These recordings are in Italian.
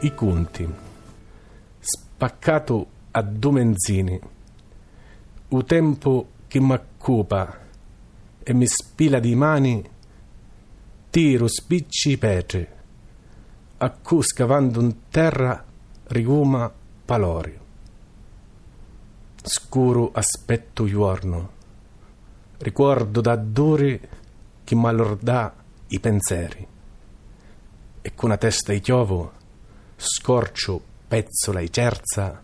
I conti. Spaccato a due menzini. U tempo che m'accupa e mi spila di mani, tiro spicci petri. A cu scavando in terra riguma palori. Scuro aspetto giorno. Ricordo da duri che m'allordà i pensieri. E con una testa di chiovo scorcio pezzola e cerza,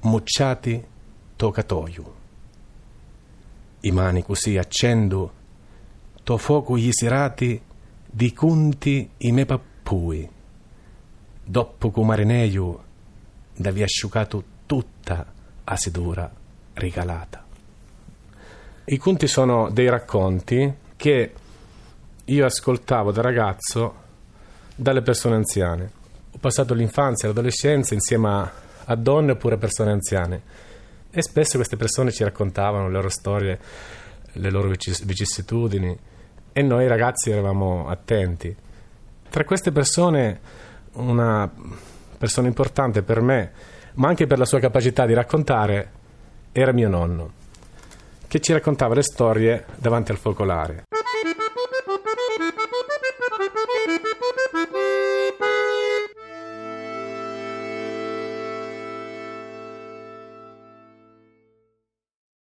mucciati toccatoio. I mani così accendo, to fuoco gli sirati di conti i me pappui. Dopo che marineio d'avi asciugato tutta a sedura regalata. I conti sono dei racconti che io ascoltavo da ragazzo dalle persone anziane ho passato l'infanzia e l'adolescenza insieme a, donne oppure persone anziane e spesso queste persone ci raccontavano le loro storie, le loro vicissitudini e noi ragazzi eravamo attenti. Tra queste persone una persona importante per me, ma anche per la sua capacità di raccontare, era mio nonno, che ci raccontava le storie davanti al focolare.